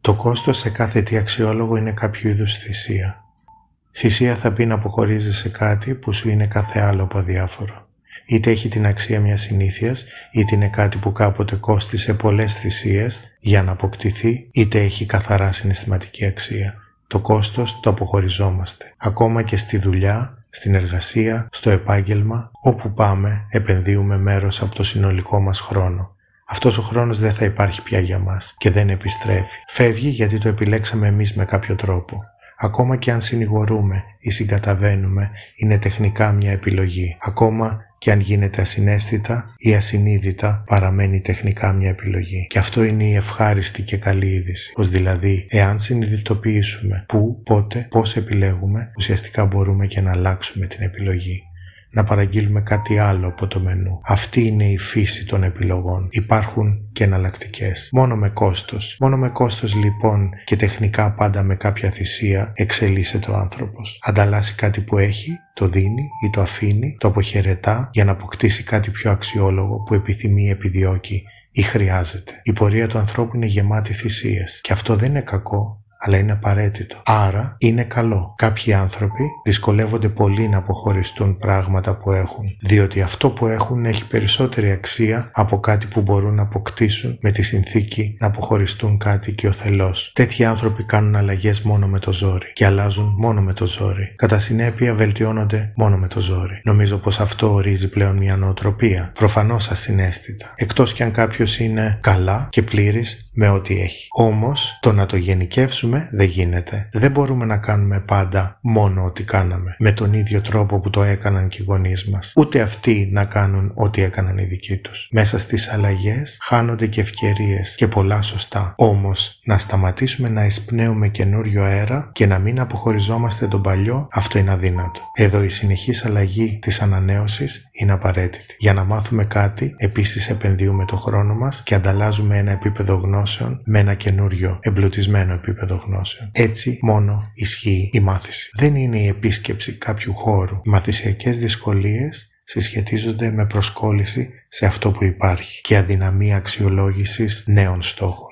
Το κόστος σε κάθε τι αξιόλογο είναι κάποιο είδους θυσία. Θυσία θα πει να αποχωρίζεις σε κάτι που σου είναι κάθε άλλο από αδιάφορο. Είτε έχει την αξία μιας συνήθειας, είτε είναι κάτι που κάποτε κόστισε πολλές θυσίες για να αποκτηθεί, είτε έχει καθαρά συναισθηματική αξία. Το κόστος το αποχωριζόμαστε. Ακόμα και στη δουλειά, στην εργασία, στο επάγγελμα, όπου πάμε επενδύουμε μέρος από το συνολικό μας χρόνο. Αυτός ο χρόνος δεν θα υπάρχει πια για μας και δεν επιστρέφει. Φεύγει γιατί το επιλέξαμε εμείς με κάποιο τρόπο. Ακόμα και αν συνηγορούμε ή συγκαταβαίνουμε, είναι τεχνικά μια επιλογή. Ακόμα και αν γίνεται ασυναίσθητα ή ασυνείδητα παραμένει τεχνικά μια επιλογή. Και αυτό είναι η ευχάριστη και καλή είδηση. Πως δηλαδή, εάν συνειδητοποιήσουμε πού, πότε, πώς επιλέγουμε, ουσιαστικά μπορούμε και να αλλάξουμε την επιλογή να παραγγείλουμε κάτι άλλο από το μενού. Αυτή είναι η φύση των επιλογών. Υπάρχουν και εναλλακτικές. Μόνο με κόστος. Μόνο με κόστος λοιπόν και τεχνικά πάντα με κάποια θυσία εξελίσσεται ο άνθρωπος. Ανταλλάσσει κάτι που έχει, το δίνει ή το αφήνει, το αποχαιρετά για να αποκτήσει κάτι πιο αξιόλογο που επιθυμεί, επιδιώκει ή χρειάζεται. Η πορεία του ανθρώπου είναι γεμάτη θυσίες και αυτό δεν είναι κακό αλλά είναι απαραίτητο. Άρα είναι καλό. Κάποιοι άνθρωποι δυσκολεύονται πολύ να αποχωριστούν πράγματα που έχουν, διότι αυτό που έχουν έχει περισσότερη αξία από κάτι που μπορούν να αποκτήσουν με τη συνθήκη να αποχωριστούν κάτι και ο θελό. Τέτοιοι άνθρωποι κάνουν αλλαγές μόνο με το ζόρι και αλλάζουν μόνο με το ζόρι. Κατά συνέπεια βελτιώνονται μόνο με το ζόρι. Νομίζω πως αυτό ορίζει πλέον μια νοοτροπία. Προφανώς ασυναίσθητα. Εκτός κι αν κάποιος είναι καλά και πλήρης με ό,τι έχει. Όμως το να το γενικεύσουμε δεν γίνεται. Δεν μπορούμε να κάνουμε πάντα μόνο ό,τι κάναμε, με τον ίδιο τρόπο που το έκαναν και οι γονείς μας. Ούτε αυτοί να κάνουν ό,τι έκαναν οι δικοί τους. Μέσα στις αλλαγές χάνονται και ευκαιρίες και πολλά σωστά. Όμως να σταματήσουμε να εισπνέουμε καινούριο αέρα και να μην αποχωριζόμαστε τον παλιό, αυτό είναι αδύνατο. Εδώ η συνεχής αλλαγή της ανανέωσης είναι απαραίτητη. Για να μάθουμε κάτι, επίσης επενδύουμε το χρόνο μας και ανταλλάζουμε ένα επίπεδο γνώσεων με ένα καινούριο εμπλουτισμένο επίπεδο γνώσεων. Έτσι μόνο ισχύει η μάθηση. Δεν είναι η επίσκεψη κάποιου χώρου. Οι μαθησιακές δυσκολίες συσχετίζονται με προσκόλληση σε αυτό που υπάρχει και αδυναμία αξιολόγησης νέων στόχων.